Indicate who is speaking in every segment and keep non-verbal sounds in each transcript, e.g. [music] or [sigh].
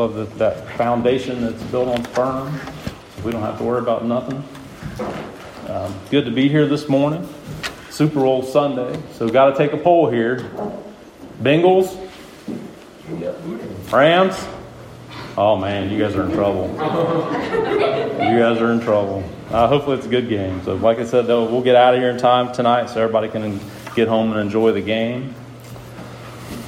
Speaker 1: Love that, that foundation that's built on firm. We don't have to worry about nothing. Um, good to be here this morning. Super Bowl Sunday. So we got to take a poll here. Bengals? Rams? Oh man, you guys are in trouble. you guys are in trouble. Uh, hopefully it's a good game. So like I said, though, we'll get out of here in time tonight so everybody can get home and enjoy the game.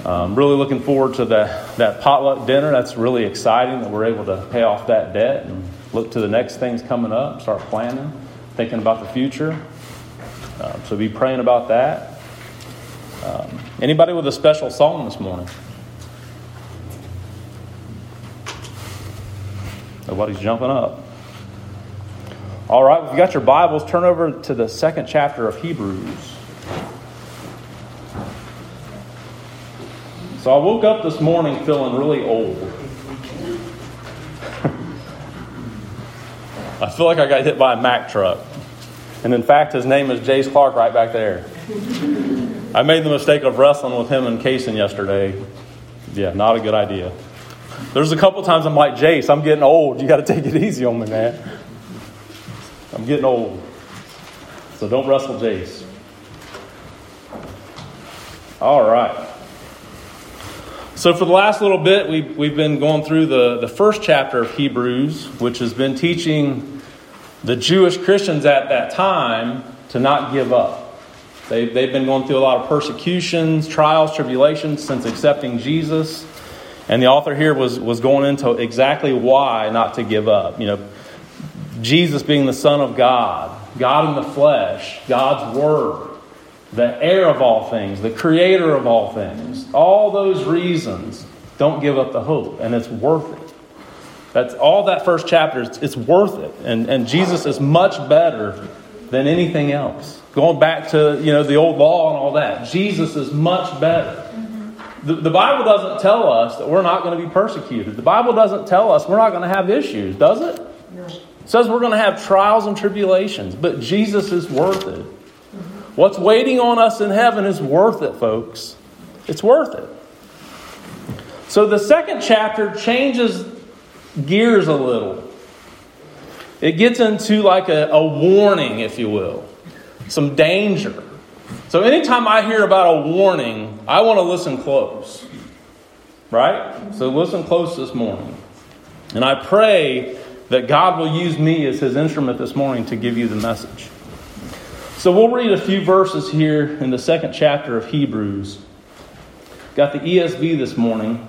Speaker 1: Um, really looking forward to that, that potluck dinner. That's really exciting that we're able to pay off that debt and look to the next things coming up, start planning, thinking about the future. Um, so be praying about that. Um, anybody with a special song this morning? Nobody's jumping up. All right, if you got your Bibles, turn over to the second chapter of Hebrews. So I woke up this morning feeling really old. I feel like I got hit by a Mack truck. And in fact, his name is Jace Clark right back there. I made the mistake of wrestling with him and Kaysen yesterday. Yeah, not a good idea. There's a couple times I'm like, Jace, I'm getting old. You got to take it easy on me, man. I'm getting old. So don't wrestle Jace. All right. So, for the last little bit, we've, we've been going through the, the first chapter of Hebrews, which has been teaching the Jewish Christians at that time to not give up. They, they've been going through a lot of persecutions, trials, tribulations since accepting Jesus. And the author here was, was going into exactly why not to give up. You know, Jesus being the Son of God, God in the flesh, God's Word the heir of all things, the creator of all things. All those reasons don't give up the hope, and it's worth it. That's all that first chapter, it's, it's worth it. And, and Jesus is much better than anything else. Going back to you know the old law and all that, Jesus is much better. Mm-hmm. The, the Bible doesn't tell us that we're not going to be persecuted. The Bible doesn't tell us we're not going to have issues, does it? No. It says we're going to have trials and tribulations, but Jesus is worth it. What's waiting on us in heaven is worth it, folks. It's worth it. So the second chapter changes gears a little. It gets into like a, a warning, if you will, some danger. So anytime I hear about a warning, I want to listen close. Right? So listen close this morning. And I pray that God will use me as his instrument this morning to give you the message. So we'll read a few verses here in the second chapter of Hebrews. Got the ESV this morning.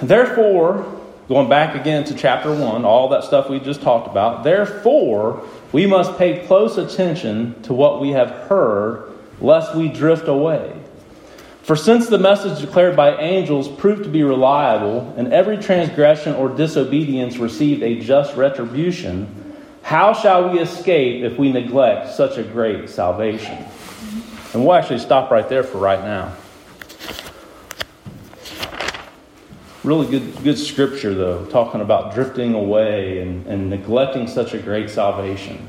Speaker 1: Therefore, going back again to chapter 1, all that stuff we just talked about, therefore, we must pay close attention to what we have heard, lest we drift away. For since the message declared by angels proved to be reliable, and every transgression or disobedience received a just retribution, how shall we escape if we neglect such a great salvation? And we'll actually stop right there for right now. Really good, good scripture, though, talking about drifting away and, and neglecting such a great salvation.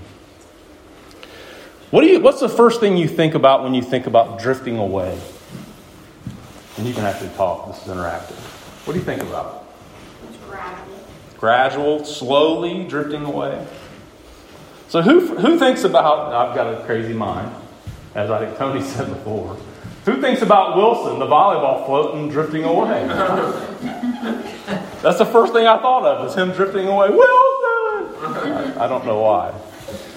Speaker 1: What do you, what's the first thing you think about when you think about drifting away? And you can actually talk, this is interactive. What do you think about?
Speaker 2: It's gradual.
Speaker 1: Gradual, slowly drifting away? So who, who thinks about, I've got a crazy mind, as I think Tony said before. Who thinks about Wilson, the volleyball floating, drifting away? That's the first thing I thought of, is him drifting away. Wilson! I, I don't know why.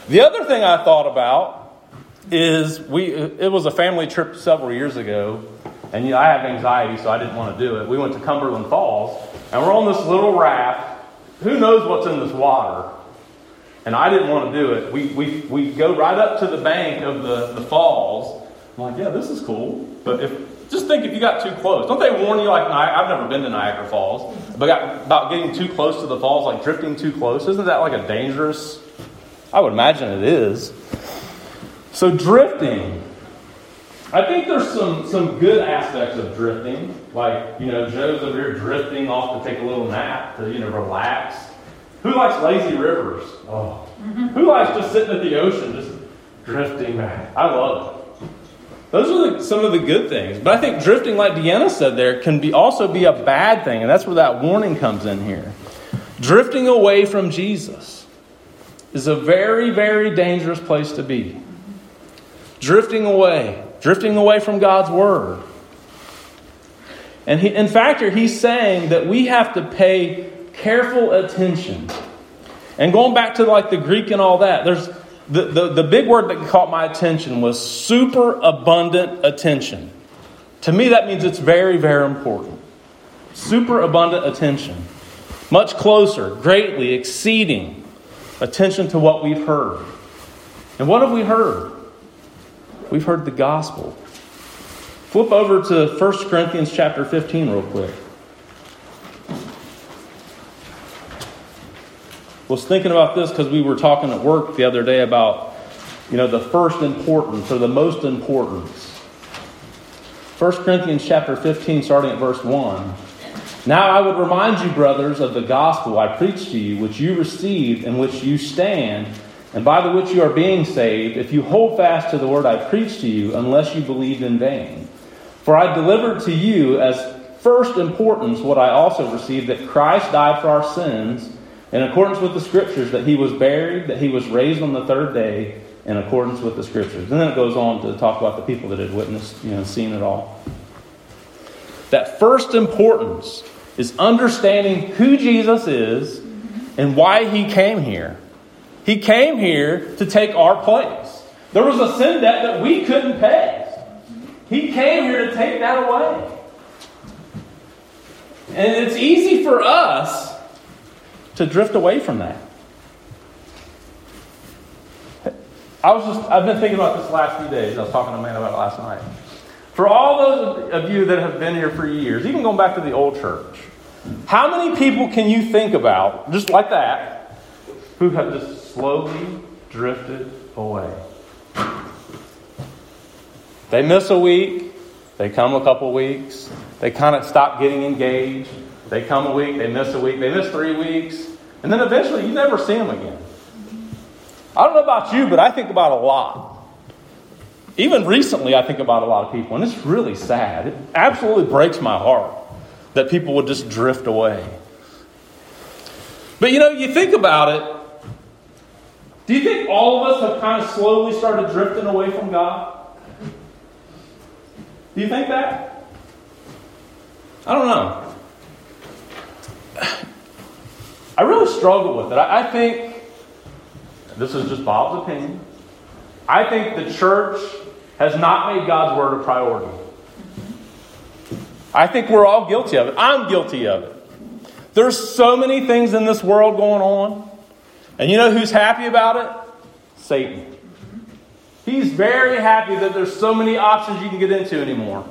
Speaker 1: The other thing I thought about is we, it was a family trip several years ago, and you know, I have anxiety, so I didn't want to do it. We went to Cumberland Falls, and we're on this little raft. Who knows what's in this water? And I didn't want to do it. We, we, we go right up to the bank of the, the falls. I'm like, yeah, this is cool. But if just think if you got too close. Don't they warn you like I've never been to Niagara Falls, but got, about getting too close to the falls, like drifting too close. Isn't that like a dangerous? I would imagine it is. So drifting. I think there's some, some good aspects of drifting. Like, you know, Joe's over here drifting off to take a little nap to, you know, relax. Who likes lazy rivers? Oh. Mm-hmm. Who likes just sitting at the ocean, just drifting back? I love it. Those are the, some of the good things. But I think drifting, like Deanna said there, can be also be a bad thing. And that's where that warning comes in here. Drifting away from Jesus is a very, very dangerous place to be. Drifting away, drifting away from God's Word. And he, in fact, here he's saying that we have to pay careful attention. And going back to like the Greek and all that, there's the, the, the big word that caught my attention was super abundant attention. To me, that means it's very, very important. Super abundant attention. Much closer, greatly exceeding attention to what we've heard. And what have we heard? We've heard the gospel. Flip over to 1 Corinthians chapter 15 real quick. Was thinking about this because we were talking at work the other day about, you know, the first importance or the most importance. 1 Corinthians chapter 15, starting at verse 1. Now I would remind you, brothers, of the gospel I preached to you, which you received, and which you stand, and by the which you are being saved, if you hold fast to the word I preached to you, unless you believed in vain. For I delivered to you as first importance what I also received that Christ died for our sins in accordance with the scriptures, that he was buried, that he was raised on the third day, in accordance with the scriptures. And then it goes on to talk about the people that had witnessed, you know, seen it all. That first importance is understanding who Jesus is and why he came here. He came here to take our place. There was a sin debt that we couldn't pay. He came here to take that away. And it's easy for us to drift away from that. I was just, I've been thinking about this last few days. I was talking to a man about it last night. For all those of you that have been here for years, even going back to the old church, how many people can you think about, just like that, who have just slowly drifted away? They miss a week, they come a couple weeks, they kind of stop getting engaged, they come a week, they miss a week, they miss three weeks, and then eventually you never see them again. I don't know about you, but I think about a lot. Even recently, I think about a lot of people, and it's really sad. It absolutely breaks my heart that people would just drift away. But you know, you think about it. Do you think all of us have kind of slowly started drifting away from God? Do you think that? I don't know. I really struggle with it. I, I think, this is just Bob's opinion, I think the church has not made God's word a priority. I think we're all guilty of it. I'm guilty of it. There's so many things in this world going on. And you know who's happy about it? Satan. He's very happy that there's so many options you can get into anymore.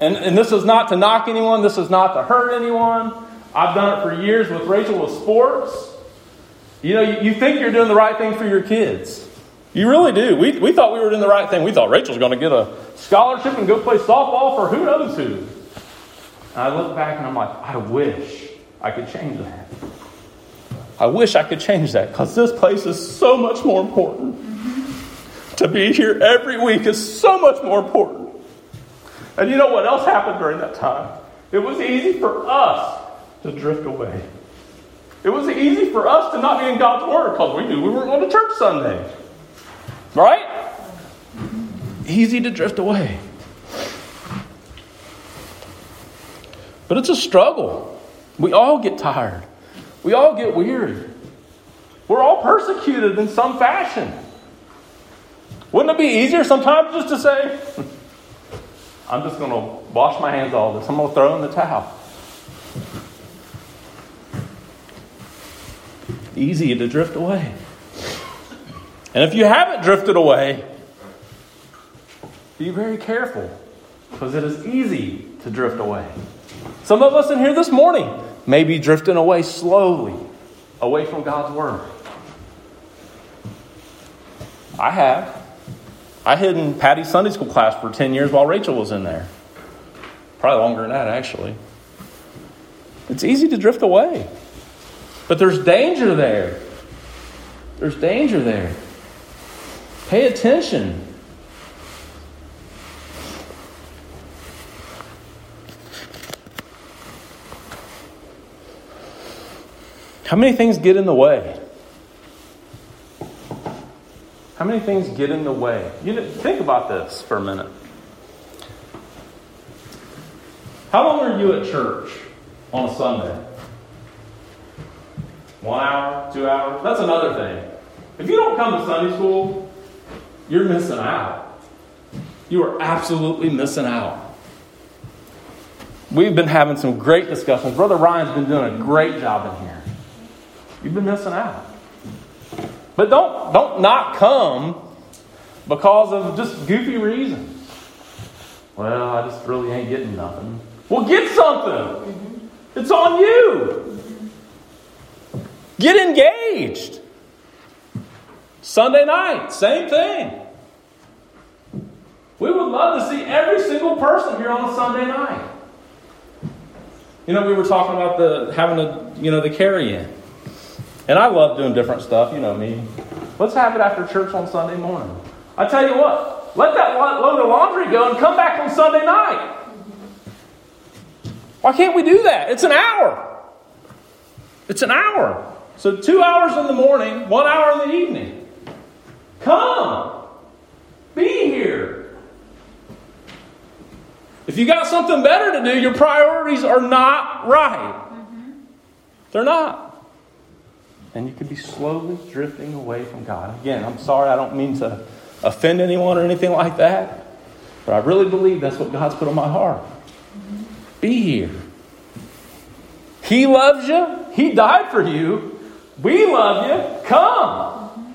Speaker 1: And, and this is not to knock anyone, this is not to hurt anyone. I've done it for years with Rachel with sports. You know, you, you think you're doing the right thing for your kids. You really do. We, we thought we were doing the right thing. We thought Rachel's going to get a scholarship and go play softball for who knows who. And I look back and I'm like, I wish I could change that. I wish I could change that because this place is so much more important. To be here every week is so much more important. And you know what else happened during that time? It was easy for us to drift away. It was easy for us to not be in God's Word because we knew we weren't going to church Sunday. Right? Easy to drift away. But it's a struggle. We all get tired. We all get weary. We're all persecuted in some fashion. Wouldn't it be easier sometimes just to say, hmm, I'm just going to wash my hands all this. I'm going to throw in the towel. Easy to drift away. And if you haven't drifted away, be very careful because it is easy to drift away. Some of us in here this morning may be drifting away slowly away from God's Word. I have. I hid in Patty's Sunday school class for 10 years while Rachel was in there. Probably longer than that, actually. It's easy to drift away. But there's danger there. There's danger there. Pay attention. How many things get in the way? How many things get in the way? You know, think about this for a minute. How long are you at church on a Sunday? One hour, two hours? That's another thing. If you don't come to Sunday school, you're missing out. You are absolutely missing out. We've been having some great discussions. Brother Ryan's been doing a great job in here. You've been missing out. But don't, don't not come because of just goofy reasons. Well, I just really ain't getting nothing. Well, get something. It's on you. Get engaged. Sunday night, same thing. We would love to see every single person here on a Sunday night. You know, we were talking about the having a you know the carry in. And I love doing different stuff, you know me. Let's have it after church on Sunday morning. I tell you what, let that load of laundry go and come back on Sunday night. Why can't we do that? It's an hour. It's an hour. So, two hours in the morning, one hour in the evening. Come. Be here. If you got something better to do, your priorities are not right. Mm-hmm. They're not. And you could be slowly drifting away from God. Again, I'm sorry, I don't mean to offend anyone or anything like that, but I really believe that's what God's put on my heart. Mm-hmm. Be here. He loves you. He died for you. We love you. Come.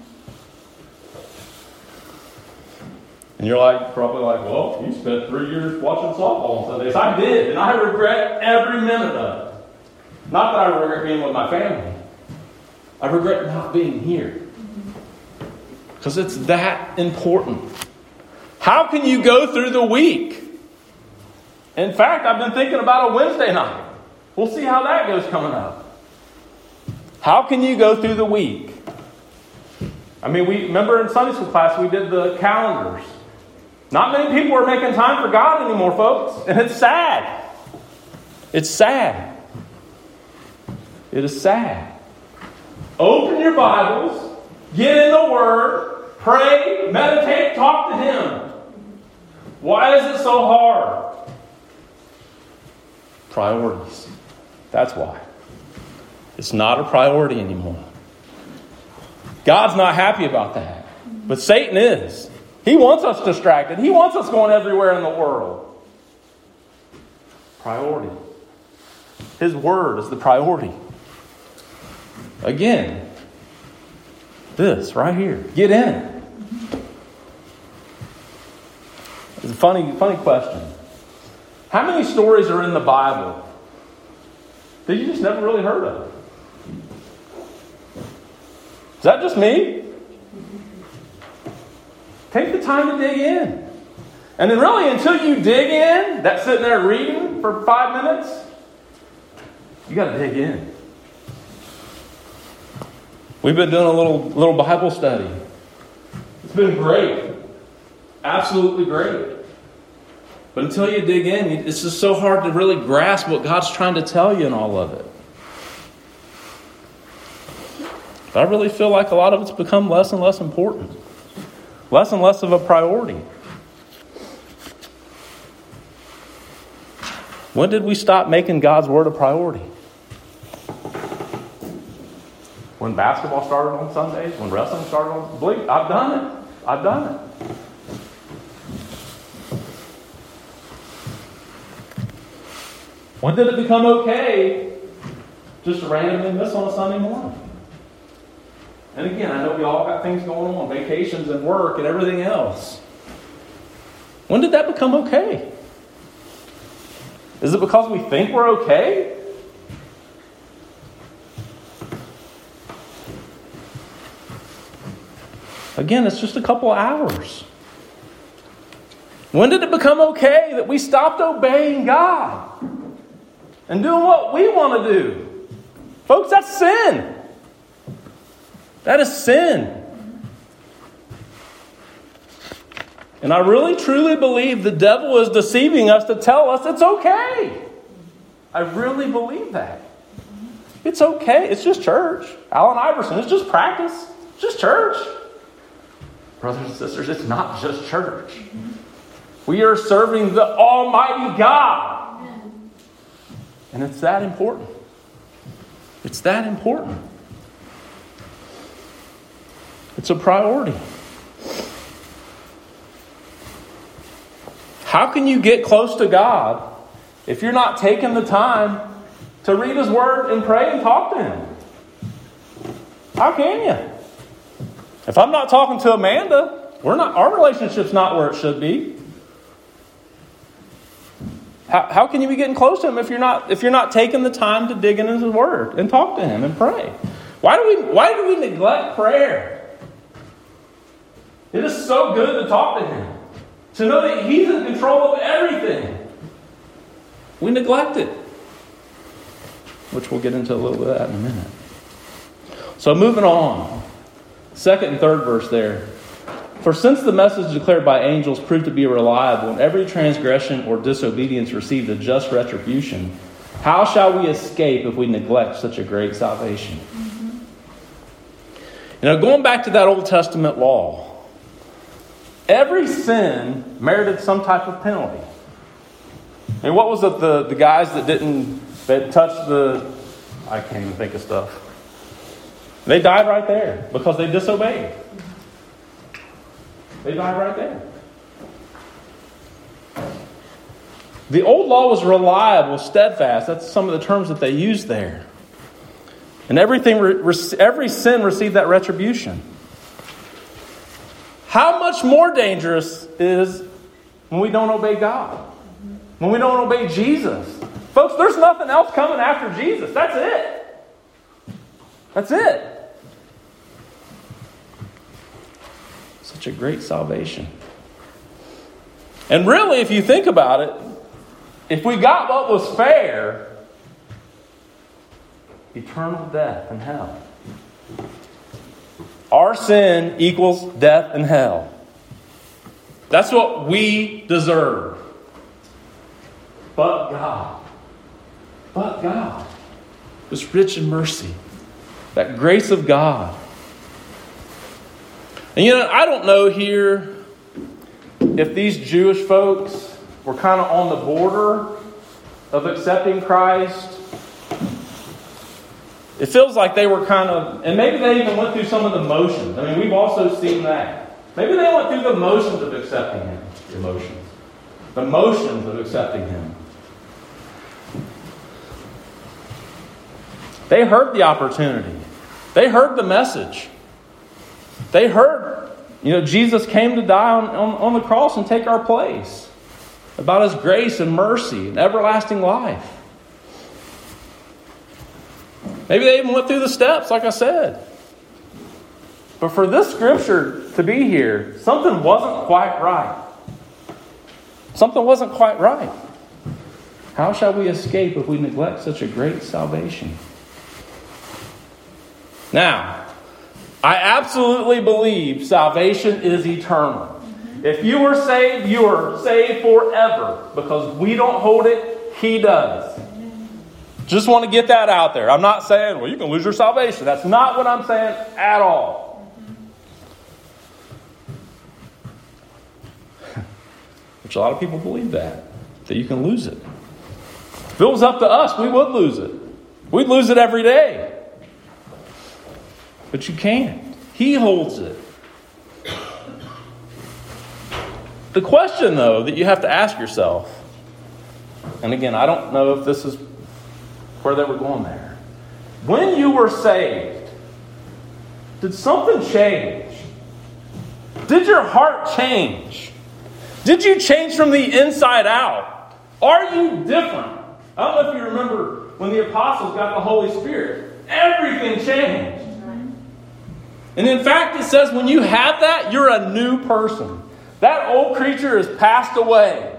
Speaker 1: And you're like, probably like, well, you spent three years watching softball on Sundays. I did, and I regret every minute of it. Not that I regret being with my family. I regret not being here. Because it's that important. How can you go through the week? In fact, I've been thinking about a Wednesday night. We'll see how that goes coming up. How can you go through the week? I mean, we remember in Sunday school class we did the calendars. Not many people are making time for God anymore, folks, and it's sad. It's sad. It is sad. Open your Bibles, get in the Word, pray, meditate, talk to Him. Why is it so hard? Priorities. That's why. It's not a priority anymore. God's not happy about that. But Satan is. He wants us distracted. He wants us going everywhere in the world. Priority. His word is the priority. Again, this right here. Get in. It's a funny, funny question. How many stories are in the Bible that you just never really heard of? Is that just me? Take the time to dig in. And then, really, until you dig in, that sitting there reading for five minutes, you got to dig in. We've been doing a little, little Bible study. It's been great. Absolutely great. But until you dig in, it's just so hard to really grasp what God's trying to tell you in all of it. But I really feel like a lot of it's become less and less important, less and less of a priority. When did we stop making God's Word a priority? When basketball started on Sundays, when wrestling started on believe I've done it. I've done it. When did it become okay just to randomly miss on a Sunday morning? And again, I know we all got things going on, vacations and work and everything else. When did that become okay? Is it because we think we're okay? Again, it's just a couple hours. When did it become okay that we stopped obeying God and doing what we want to do? Folks, that's sin. That is sin. And I really truly believe the devil is deceiving us to tell us it's okay. I really believe that. It's okay. It's just church. Allen Iverson, it's just practice. It's just church. Brothers and sisters, it's not just church. We are serving the Almighty God. And it's that important. It's that important. It's a priority. How can you get close to God if you're not taking the time to read His Word and pray and talk to Him? How can you? If I'm not talking to Amanda, we're not our relationship's not where it should be. How, how can you be getting close to him if you're not if you're not taking the time to dig into his word and talk to him and pray? Why do we why do we neglect prayer? It is so good to talk to him. To know that he's in control of everything. We neglect it. Which we'll get into a little bit of that in a minute. So moving on. Second and third verse there. For since the message declared by angels proved to be reliable, and every transgression or disobedience received a just retribution, how shall we escape if we neglect such a great salvation? Mm-hmm. You know, going back to that Old Testament law, every sin merited some type of penalty. And what was it the, the guys that didn't that touched the I can't even think of stuff. They died right there because they disobeyed. They died right there. The old law was reliable, steadfast. That's some of the terms that they used there. And everything, every sin received that retribution. How much more dangerous is when we don't obey God? When we don't obey Jesus? Folks, there's nothing else coming after Jesus. That's it. That's it. such a great salvation. And really, if you think about it, if we got what was fair, eternal death and hell. Our sin equals death and hell. That's what we deserve. But God, but God, was rich in mercy, that grace of God and you know, I don't know here if these Jewish folks were kind of on the border of accepting Christ. It feels like they were kind of, and maybe they even went through some of the motions. I mean, we've also seen that. Maybe they went through the motions of accepting Him. The Emotions. The motions of accepting Him. They heard the opportunity, they heard the message. They heard, you know, Jesus came to die on, on, on the cross and take our place about his grace and mercy and everlasting life. Maybe they even went through the steps, like I said. But for this scripture to be here, something wasn't quite right. Something wasn't quite right. How shall we escape if we neglect such a great salvation? Now, I absolutely believe salvation is eternal. If you are saved, you are saved forever because we don't hold it, He does. Just want to get that out there. I'm not saying, well, you can lose your salvation. That's not what I'm saying at all. [laughs] Which a lot of people believe that, that you can lose it. If it was up to us, we would lose it. We'd lose it every day. But you can't. He holds it. The question, though, that you have to ask yourself, and again, I don't know if this is where they were going there. When you were saved, did something change? Did your heart change? Did you change from the inside out? Are you different? I don't know if you remember when the apostles got the Holy Spirit, everything changed. And in fact, it says when you have that, you're a new person. That old creature has passed away.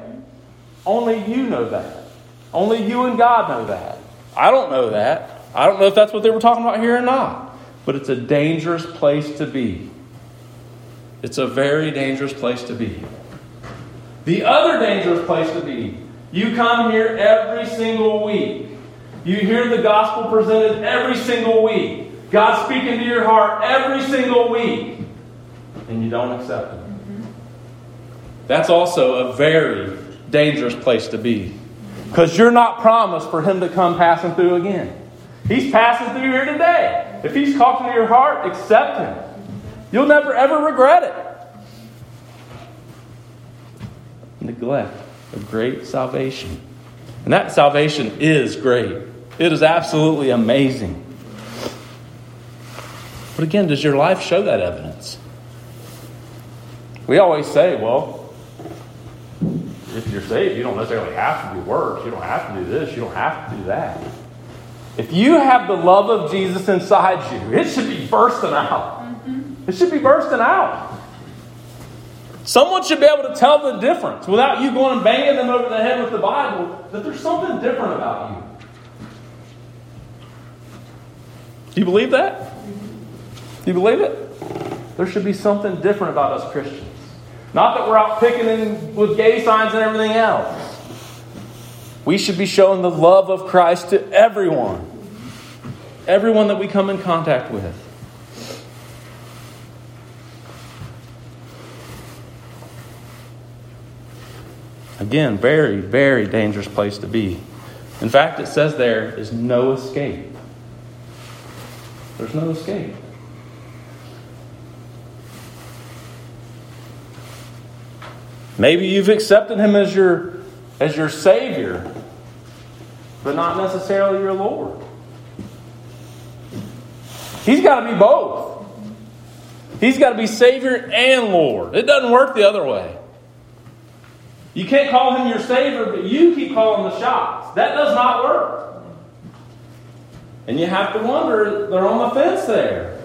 Speaker 1: Only you know that. Only you and God know that. I don't know that. I don't know if that's what they were talking about here or not. But it's a dangerous place to be. It's a very dangerous place to be. The other dangerous place to be, you come here every single week You hear the gospel presented every single week. God speaking to your heart every single week. And you don't accept it. Mm-hmm. That's also a very dangerous place to be. Because you're not promised for Him to come passing through again. He's passing through here today. If He's talking to your heart, accept Him. You'll never ever regret it. Neglect a great salvation. And that salvation is great. It is absolutely amazing. But again, does your life show that evidence? We always say, well, if you're saved, you don't necessarily have to do works. You don't have to do this. You don't have to do that. If you have the love of Jesus inside you, it should be bursting out. Mm-hmm. It should be bursting out. Someone should be able to tell the difference without you going and banging them over the head with the Bible that there's something different about you. Do you believe that? Do you believe it? There should be something different about us Christians. Not that we're out picking in with gay signs and everything else. We should be showing the love of Christ to everyone. Everyone that we come in contact with. Again, very, very dangerous place to be. In fact, it says there is no escape. There's no escape. Maybe you've accepted him as your as your savior, but not necessarily your Lord. He's got to be both. He's got to be savior and Lord. It doesn't work the other way. You can't call him your savior, but you keep calling the shots. That does not work. And you have to wonder, they're on the fence there.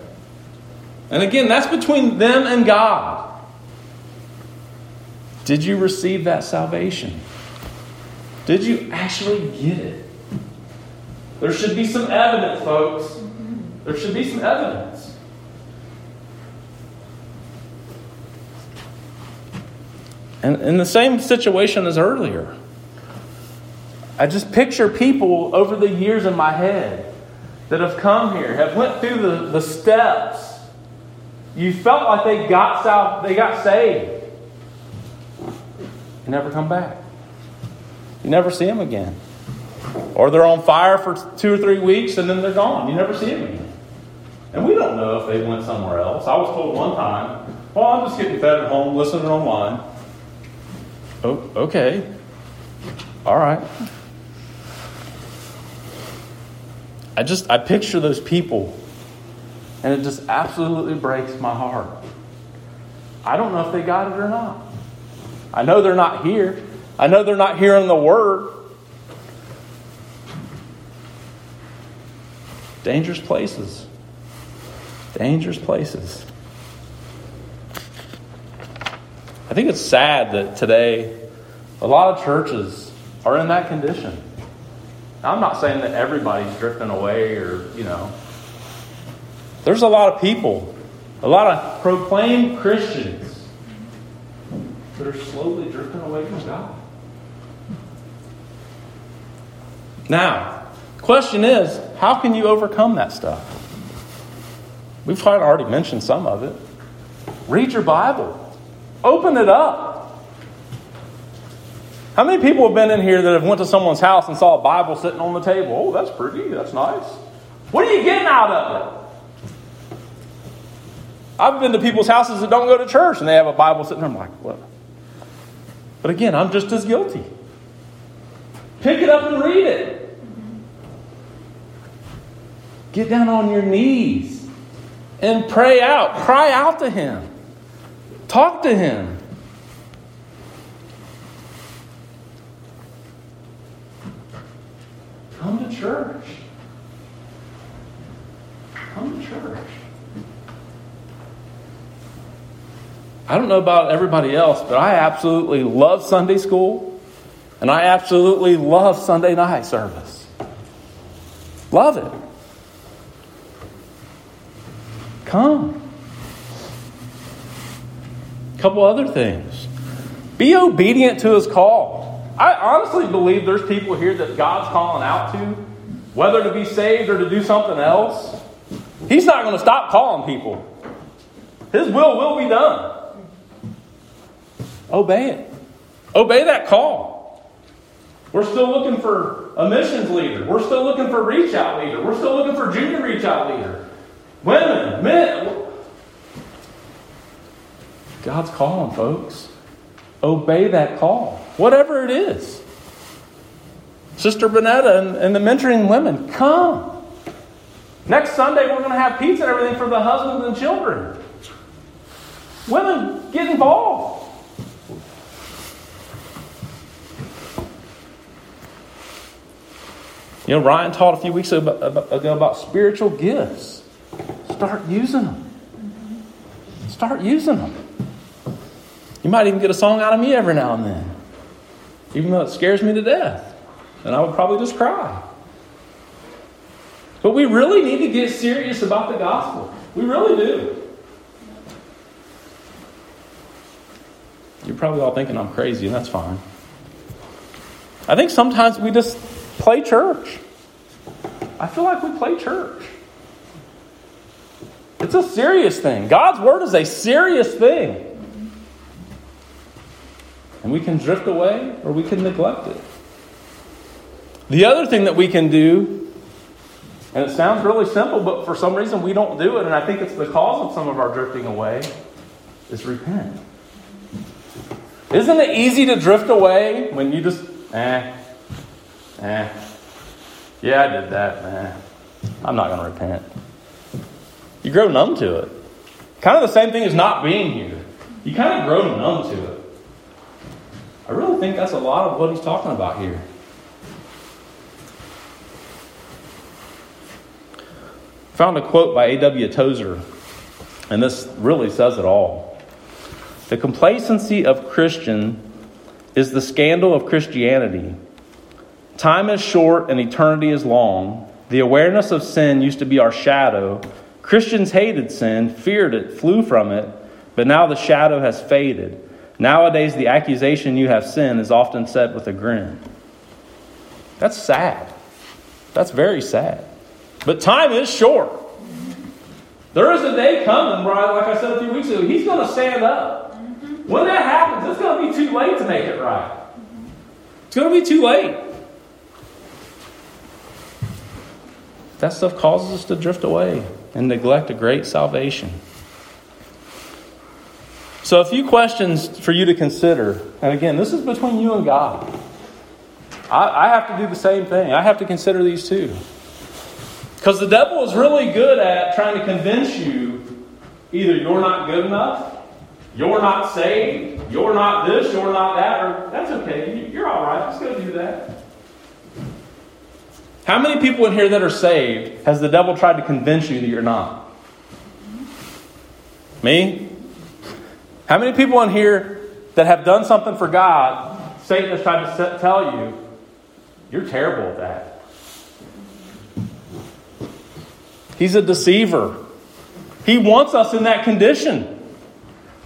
Speaker 1: And again, that's between them and God. Did you receive that salvation? Did you actually get it? There should be some evidence, folks. There should be some evidence. And in the same situation as earlier, I just picture people over the years in my head that have come here, have went through the, the steps. You felt like they got sal- they got saved. Never come back. You never see them again. Or they're on fire for two or three weeks and then they're gone. You never see them again. And we don't know if they went somewhere else. I was told one time, well, I'm just getting fed at home, listening online. Oh, okay. All right. I just I picture those people and it just absolutely breaks my heart. I don't know if they got it or not. I know they're not here. I know they're not hearing the word. Dangerous places. Dangerous places. I think it's sad that today a lot of churches are in that condition. Now, I'm not saying that everybody's drifting away or, you know. There's a lot of people, a lot of proclaimed Christians that are slowly drifting away from God. Now, question is how can you overcome that stuff? We've already mentioned some of it. Read your Bible, open it up. How many people have been in here that have went to someone's house and saw a Bible sitting on the table? Oh, that's pretty. That's nice. What are you getting out of it? I've been to people's houses that don't go to church and they have a Bible sitting there. I'm like, what? But again, I'm just as guilty. Pick it up and read it. Get down on your knees and pray out. Cry out to Him. Talk to Him. Come to church. Come to church. I don't know about everybody else, but I absolutely love Sunday school and I absolutely love Sunday night service. Love it. Come. A couple other things. Be obedient to his call. I honestly believe there's people here that God's calling out to whether to be saved or to do something else, He's not going to stop calling people. His will will be done. Obey it. Obey that call. We're still looking for a missions leader. We're still looking for reach out leader. We're still looking for junior reach out leader. Women, men. God's calling, folks. Obey that call, whatever it is. Sister Bonetta and, and the mentoring women, come. Next Sunday, we're going to have pizza and everything for the husbands and children. Women, get involved. You know, Ryan taught a few weeks ago about spiritual gifts. Start using them. Start using them. You might even get a song out of me every now and then, even though it scares me to death. And I would probably just cry. But we really need to get serious about the gospel. We really do. You're probably all thinking I'm crazy, and that's fine. I think sometimes we just play church. I feel like we play church. It's a serious thing. God's word is a serious thing. And we can drift away or we can neglect it. The other thing that we can do, and it sounds really simple, but for some reason we don't do it, and I think it's the cause of some of our drifting away, is repent. Isn't it easy to drift away when you just, eh, eh, yeah, I did that, man. I'm not going to repent. You grow numb to it. Kind of the same thing as not being here. You kind of grow numb to it. I really think that's a lot of what he's talking about here. Found a quote by A.W. Tozer, and this really says it all. The complacency of Christian is the scandal of Christianity. Time is short and eternity is long. The awareness of sin used to be our shadow. Christians hated sin, feared it, flew from it, but now the shadow has faded. Nowadays, the accusation you have sinned is often said with a grin. That's sad. That's very sad. But time is short. There is a day coming, Brian, like I said a few weeks ago, he's going to stand up. Mm-hmm. When that happens, it's going to be too late to make it right. It's going to be too late. That stuff causes us to drift away and neglect a great salvation. So, a few questions for you to consider. And again, this is between you and God. I, I have to do the same thing. I have to consider these too. Because the devil is really good at trying to convince you either you're not good enough, you're not saved, you're not this, you're not that, or that's okay, you're all right, just go do that. How many people in here that are saved has the devil tried to convince you that you're not? Me? How many people in here that have done something for God, Satan has tried to tell you, you're terrible at that? He's a deceiver. He wants us in that condition.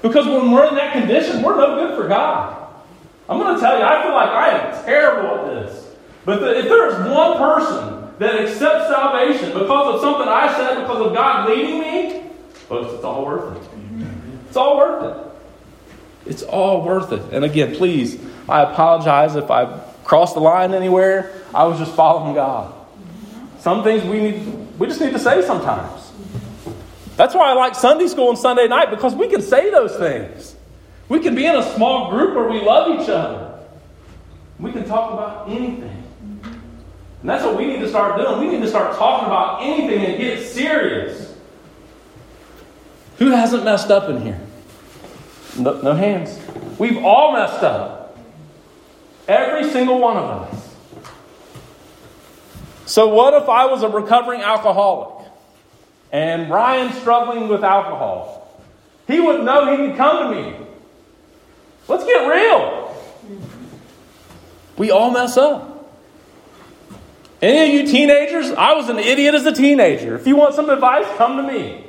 Speaker 1: Because when we're in that condition, we're no good for God. I'm going to tell you, I feel like I am terrible at this. But the, if there is one person that accepts salvation because of something I said, because of God leading me, folks, it's all worth it. It's all worth it. It's all worth it. And again, please, I apologize if I crossed the line anywhere. I was just following God. Some things we need we just need to say sometimes. That's why I like Sunday school and Sunday night because we can say those things. We can be in a small group where we love each other. We can talk about anything. And that's what we need to start doing. We need to start talking about anything and get serious. Who hasn't messed up in here? No, no hands. We've all messed up. Every single one of us. So, what if I was a recovering alcoholic and Ryan struggling with alcohol? He wouldn't know he could come to me. Let's get real. We all mess up. Any of you teenagers, I was an idiot as a teenager. If you want some advice, come to me.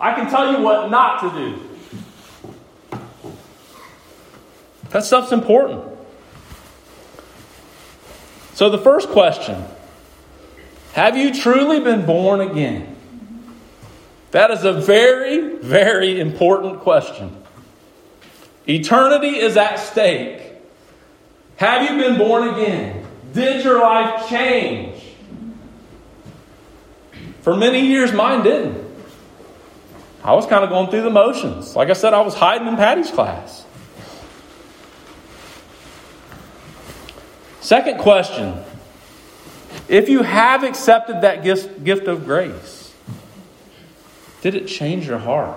Speaker 1: I can tell you what not to do. That stuff's important. So, the first question Have you truly been born again? That is a very, very important question. Eternity is at stake. Have you been born again? Did your life change? For many years, mine didn't. I was kind of going through the motions. Like I said, I was hiding in Patty's class. Second question If you have accepted that gift, gift of grace, did it change your heart?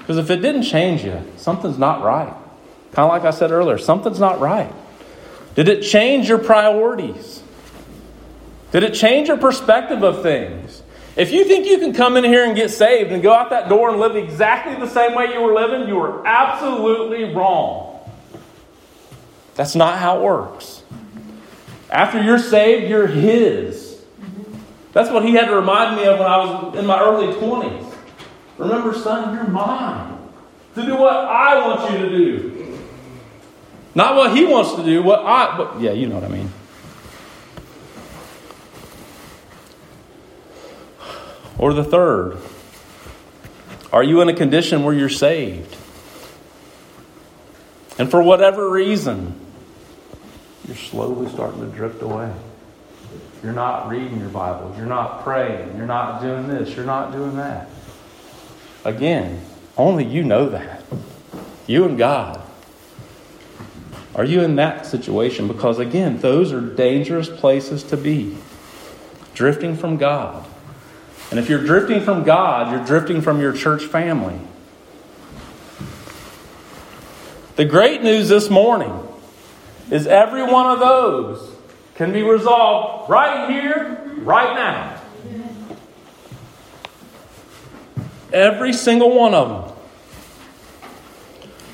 Speaker 1: Because if it didn't change you, something's not right. Kind of like I said earlier, something's not right. Did it change your priorities? Did it change your perspective of things? If you think you can come in here and get saved and go out that door and live exactly the same way you were living, you are absolutely wrong. That's not how it works. After you're saved, you're His. That's what He had to remind me of when I was in my early 20s. Remember, son, you're mine. To do what I want you to do. Not what He wants to do, what I. But, yeah, you know what I mean. Or the third, are you in a condition where you're saved? And for whatever reason, you're slowly starting to drift away. You're not reading your Bible. You're not praying. You're not doing this. You're not doing that. Again, only you know that. You and God. Are you in that situation? Because again, those are dangerous places to be. Drifting from God. And if you're drifting from God, you're drifting from your church family. The great news this morning is every one of those can be resolved right here, right now. Every single one of them.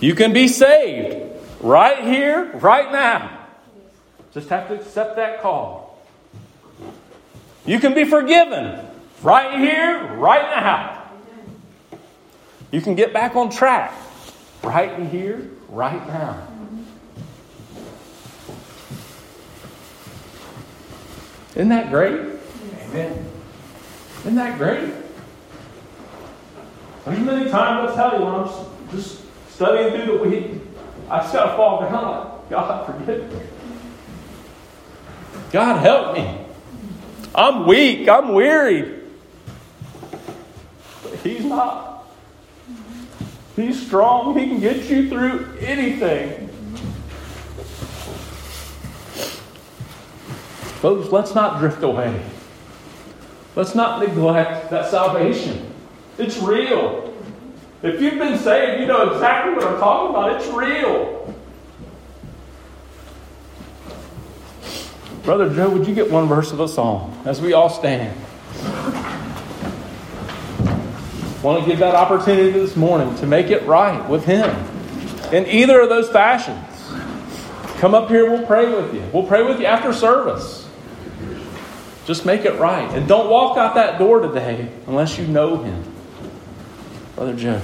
Speaker 1: You can be saved right here, right now. Just have to accept that call. You can be forgiven Right here, right now. You can get back on track. Right here, right now. Isn't that great? Amen. Isn't that great? There's many times I tell you when I'm just studying through the week, I just got to fall down like, God, forgive me. God, help me. I'm weak. I'm weary. He's not. He's strong. He can get you through anything. Folks, let's not drift away. Let's not neglect that salvation. It's real. If you've been saved, you know exactly what I'm talking about. It's real. Brother Joe, would you get one verse of a song as we all stand? Want to give that opportunity this morning to make it right with Him in either of those fashions. Come up here, we'll pray with you. We'll pray with you after service. Just make it right. And don't walk out that door today unless you know Him. Brother Joe.